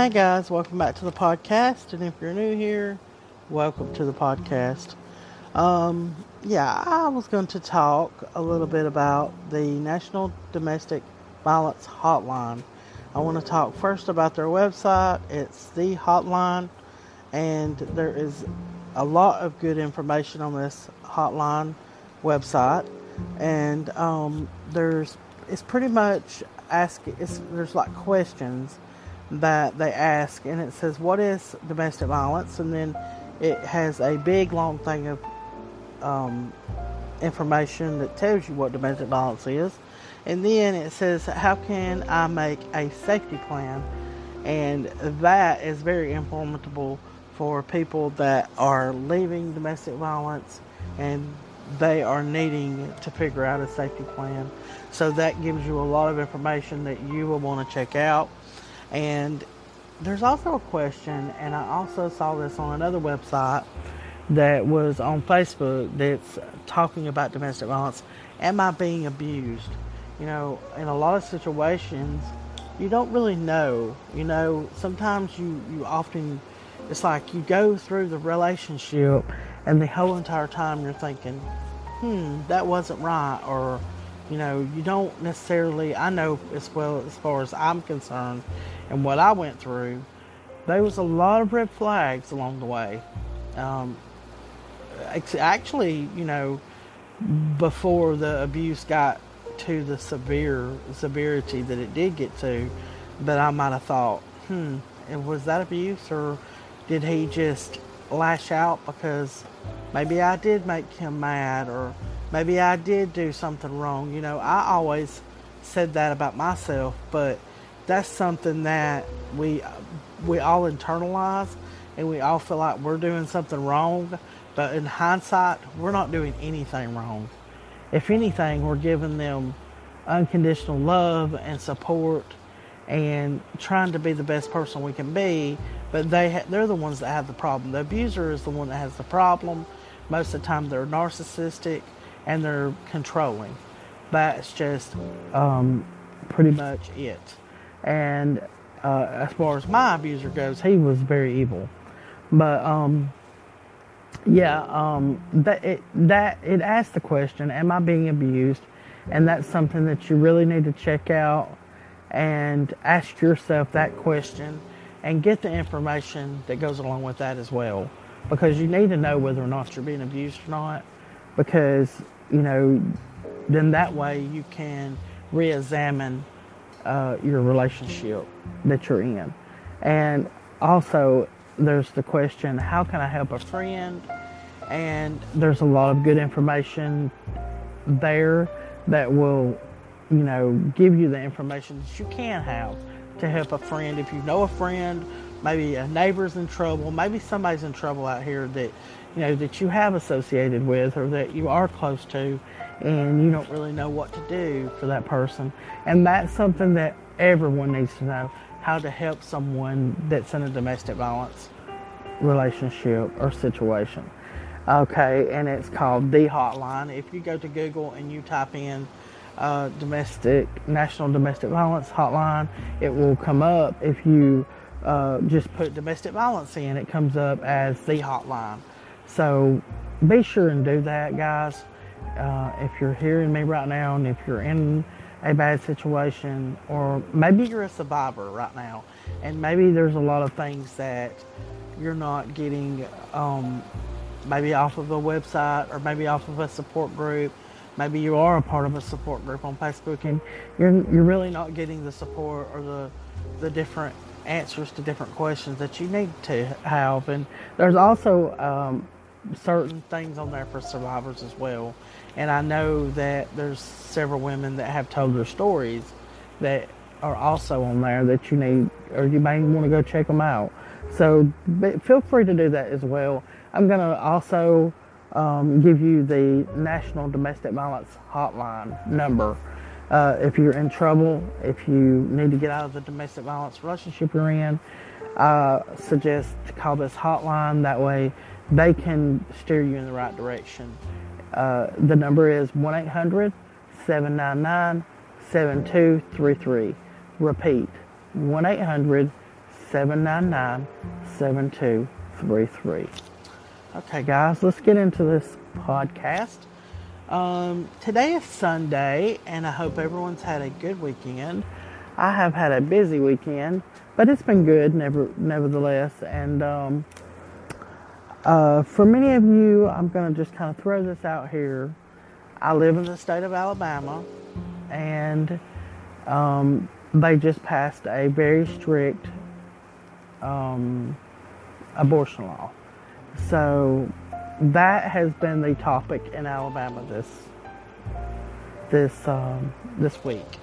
Hi, guys, welcome back to the podcast. And if you're new here, welcome to the podcast. Um, yeah, I was going to talk a little bit about the National Domestic Violence Hotline. I want to talk first about their website. It's the hotline, and there is a lot of good information on this hotline website. And um, there's it's pretty much ask it's there's like questions that they ask, and it says, What is domestic violence? And then it has a big long thing of um, information that tells you what domestic violence is. And then it says, How can I make a safety plan? And that is very informative for people that are leaving domestic violence and they are needing to figure out a safety plan. So that gives you a lot of information that you will want to check out. And there's also a question, and I also saw this on another website that was on Facebook that's talking about domestic violence. Am I being abused? You know, in a lot of situations, you don't really know. You know, sometimes you, you often, it's like you go through the relationship and the whole entire time you're thinking, hmm, that wasn't right, or you know, you don't necessarily. I know as well as far as I'm concerned, and what I went through, there was a lot of red flags along the way. Um, actually, you know, before the abuse got to the severe severity that it did get to, that I might have thought, hmm, was that abuse or did he just lash out because maybe I did make him mad or maybe I did do something wrong. You know, I always said that about myself, but that's something that we we all internalize and we all feel like we're doing something wrong, but in hindsight, we're not doing anything wrong. If anything, we're giving them unconditional love and support and trying to be the best person we can be, but they ha- they're the ones that have the problem. The abuser is the one that has the problem. Most of the time, they're narcissistic and they're controlling. That's just um, pretty much it. And uh, as far as my abuser goes, he was very evil. But um, yeah, um, that it that it asks the question, "Am I being abused?" And that's something that you really need to check out and ask yourself that question and get the information that goes along with that as well because you need to know whether or not you're being abused or not because you know then that way you can re-examine uh, your relationship that you're in. And also there's the question how can i help a friend? And there's a lot of good information there that will you know give you the information that you can have to help a friend. If you know a friend maybe a neighbor's in trouble maybe somebody's in trouble out here that you know that you have associated with or that you are close to and you don't really know what to do for that person. And that's something that everyone needs to know how to help someone that's in a domestic violence relationship or situation. Okay and it's called the hotline. If you go to google and you type in uh, domestic national domestic violence hotline it will come up if you uh, just put domestic violence in it comes up as the hotline so be sure and do that, guys. Uh, if you're hearing me right now and if you're in a bad situation, or maybe you're a survivor right now, and maybe there's a lot of things that you're not getting um, maybe off of a website or maybe off of a support group. Maybe you are a part of a support group on Facebook and you're, you're really not getting the support or the, the different answers to different questions that you need to have. And there's also um, certain things on there for survivors as well. And I know that there's several women that have told their stories that are also on there that you need, or you may want to go check them out. So feel free to do that as well. I'm going to also um, give you the National Domestic Violence Hotline number. Uh, if you're in trouble, if you need to get out of the domestic violence relationship you're in, uh, suggest to call this hotline. That way, they can steer you in the right direction. Uh, the number is 1 800 799 7233. Repeat 1 800 799 7233. Okay, guys, let's get into this podcast. Um, today is Sunday, and I hope everyone's had a good weekend. I have had a busy weekend, but it's been good, never, nevertheless. And um, uh, for many of you, I'm going to just kind of throw this out here. I live in the state of Alabama, and um, they just passed a very strict um, abortion law. So that has been the topic in Alabama this this um, this week,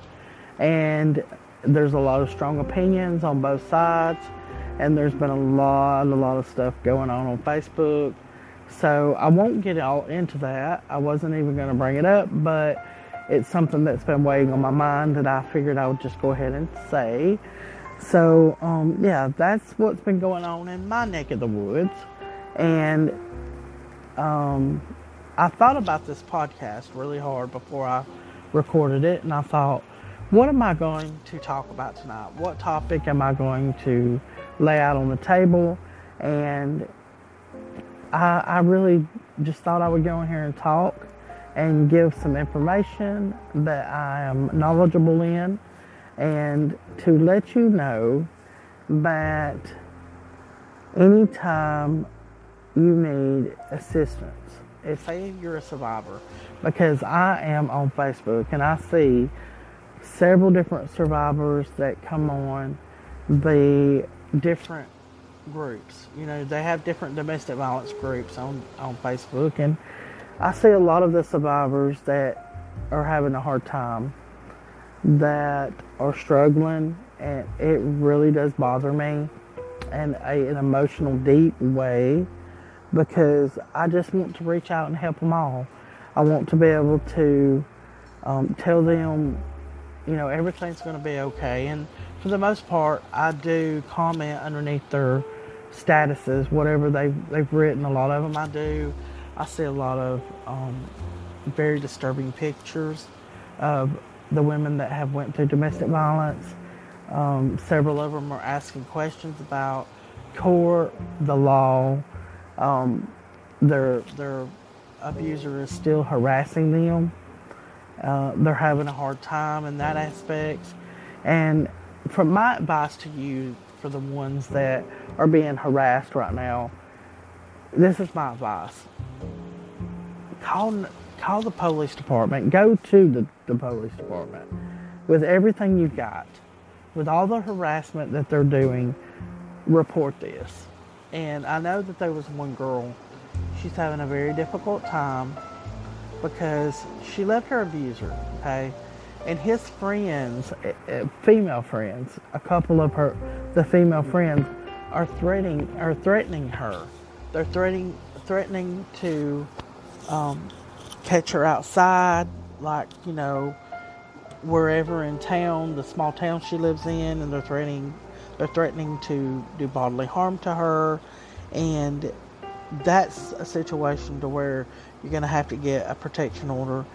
and there's a lot of strong opinions on both sides, and there's been a lot a lot of stuff going on on Facebook. So I won't get all into that. I wasn't even going to bring it up, but it's something that's been weighing on my mind that I figured I would just go ahead and say. So um, yeah, that's what's been going on in my neck of the woods. And um, I thought about this podcast really hard before I recorded it, and I thought, what am I going to talk about tonight? What topic am I going to lay out on the table? And I, I really just thought I would go in here and talk and give some information that I am knowledgeable in, and to let you know that anytime you need assistance. If say you're a survivor, because I am on Facebook and I see several different survivors that come on the different groups. You know, they have different domestic violence groups on, on Facebook and I see a lot of the survivors that are having a hard time, that are struggling, and it really does bother me in a, an emotional, deep way because I just want to reach out and help them all. I want to be able to um, tell them, you know, everything's going to be okay. And for the most part, I do comment underneath their statuses, whatever they've, they've written. A lot of them I do. I see a lot of um, very disturbing pictures of the women that have went through domestic violence. Um, several of them are asking questions about court, the law, um, their their abuser is still harassing them. Uh, they're having a hard time in that aspect. And from my advice to you, for the ones that are being harassed right now, this is my advice. Call call the police department. Go to the, the police department with everything you've got, with all the harassment that they're doing. Report this and I know that there was one girl, she's having a very difficult time because she left her abuser, okay? And his friends, eh, eh, female friends, a couple of her, the female friends, are threatening, are threatening her. They're threatening, threatening to um, catch her outside, like you know, wherever in town, the small town she lives in, and they're threatening they're threatening to do bodily harm to her, and that's a situation to where you're going to have to get a protection order,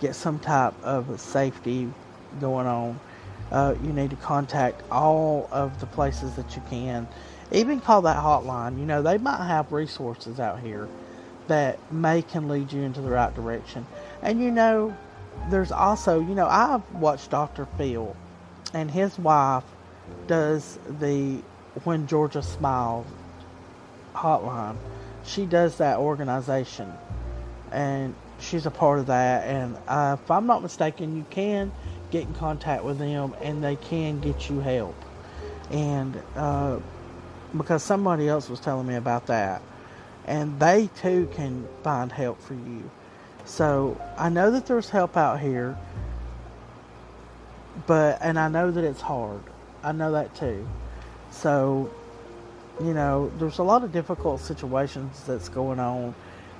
get some type of safety going on. Uh, you need to contact all of the places that you can. Even call that hotline. You know, they might have resources out here that may can lead you into the right direction. And you know, there's also, you know, I've watched Dr. Phil and his wife does the When Georgia Smiles hotline. She does that organization, and she's a part of that. And uh, if I'm not mistaken, you can get in contact with them, and they can get you help. And uh, because somebody else was telling me about that, and they too can find help for you. So I know that there's help out here but and I know that it's hard. I know that too. So, you know, there's a lot of difficult situations that's going on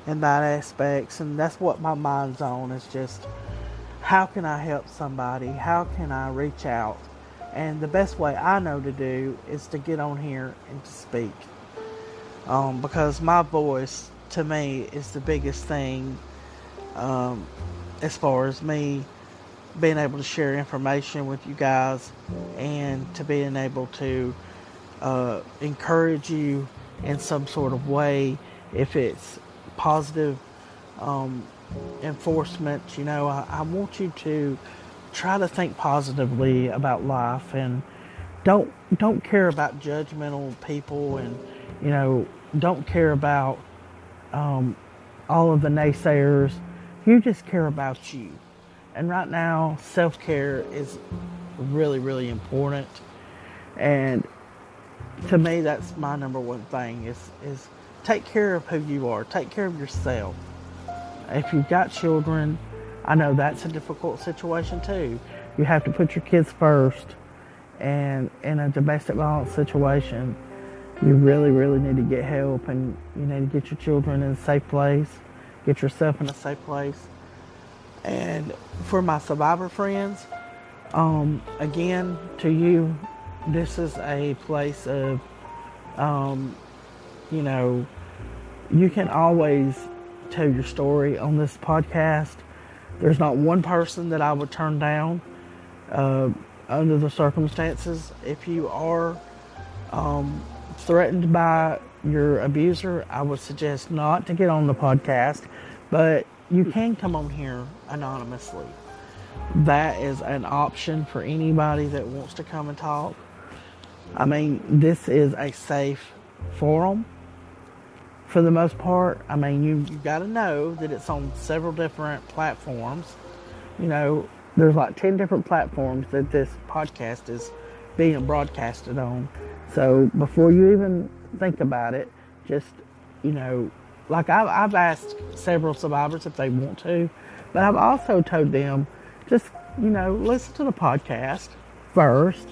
in that aspects, and that's what my mind's on. Is just how can I help somebody? How can I reach out? And the best way I know to do is to get on here and to speak, um, because my voice to me is the biggest thing um, as far as me being able to share information with you guys and to being able to uh, encourage you in some sort of way if it's positive um, enforcement you know I, I want you to try to think positively about life and don't don't care about judgmental people and you know don't care about um, all of the naysayers. You just care about you and right now, self care is really, really important. And to me, that's my number one thing is, is take care of who you are, take care of yourself. If you've got children, I know that's a difficult situation too. You have to put your kids first. And in a domestic violence situation, you really, really need to get help and you need to get your children in a safe place, get yourself in a safe place. And for my survivor friends, um, again, to you, this is a place of, um, you know, you can always tell your story on this podcast. There's not one person that I would turn down uh, under the circumstances. If you are um, threatened by your abuser, I would suggest not to get on the podcast. But you can come on here anonymously. That is an option for anybody that wants to come and talk. I mean, this is a safe forum for the most part. I mean, you you got to know that it's on several different platforms. You know, there's like 10 different platforms that this podcast is being broadcasted on. So before you even think about it, just, you know, like I've, I've asked several survivors if they want to, but I've also told them just, you know, listen to the podcast first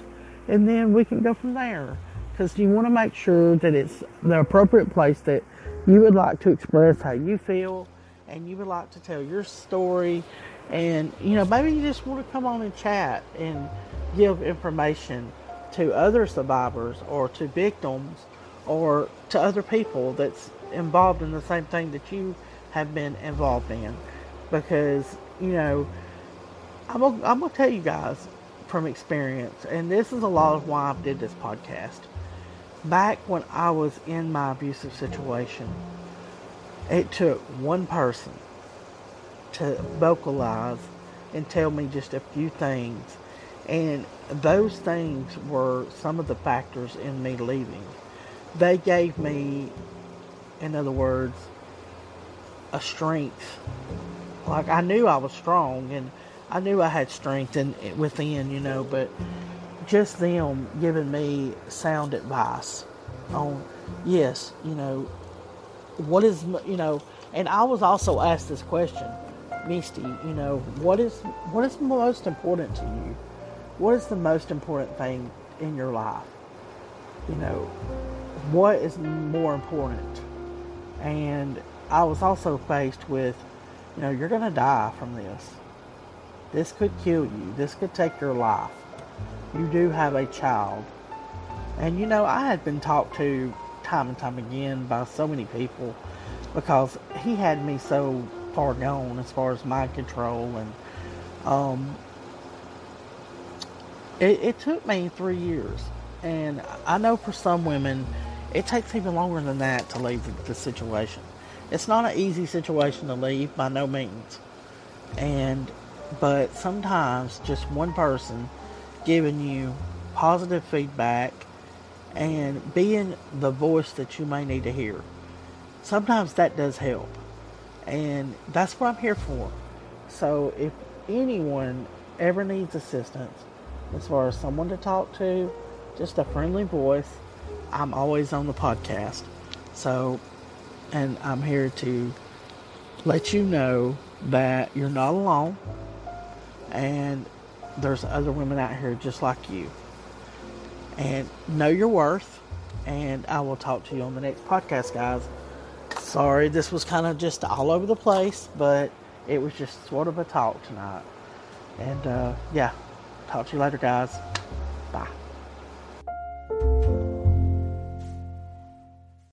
and then we can go from there. Because you want to make sure that it's the appropriate place that you would like to express how you feel and you would like to tell your story. And, you know, maybe you just want to come on and chat and give information to other survivors or to victims or to other people that's involved in the same thing that you have been involved in. Because, you know, I'm gonna, I'm gonna tell you guys from experience, and this is a lot of why I did this podcast. Back when I was in my abusive situation, it took one person to vocalize and tell me just a few things. And those things were some of the factors in me leaving. They gave me in other words, a strength. Like I knew I was strong and I knew I had strength in, within, you know, but just them giving me sound advice on, yes, you know, what is, you know, and I was also asked this question, Misty, you know, what is what is most important to you? What is the most important thing in your life? You know, what is more important? And I was also faced with, you know, you're going to die from this. This could kill you. This could take your life. You do have a child. And, you know, I had been talked to time and time again by so many people because he had me so far gone as far as mind control and um, it, it took me three years and i know for some women it takes even longer than that to leave the, situation. It's not an easy situation to leave by no means. And but sometimes just one person giving you positive feedback and being the voice that you may need to hear. Sometimes that does help. And that's what I'm here for. So if anyone ever needs assistance as far as someone to talk to, just a friendly voice, I'm always on the podcast. So, and I'm here to let you know that you're not alone. And there's other women out here just like you. And know your worth. And I will talk to you on the next podcast, guys. Sorry, this was kind of just all over the place, but it was just sort of a talk tonight. And uh, yeah, talk to you later, guys. Bye.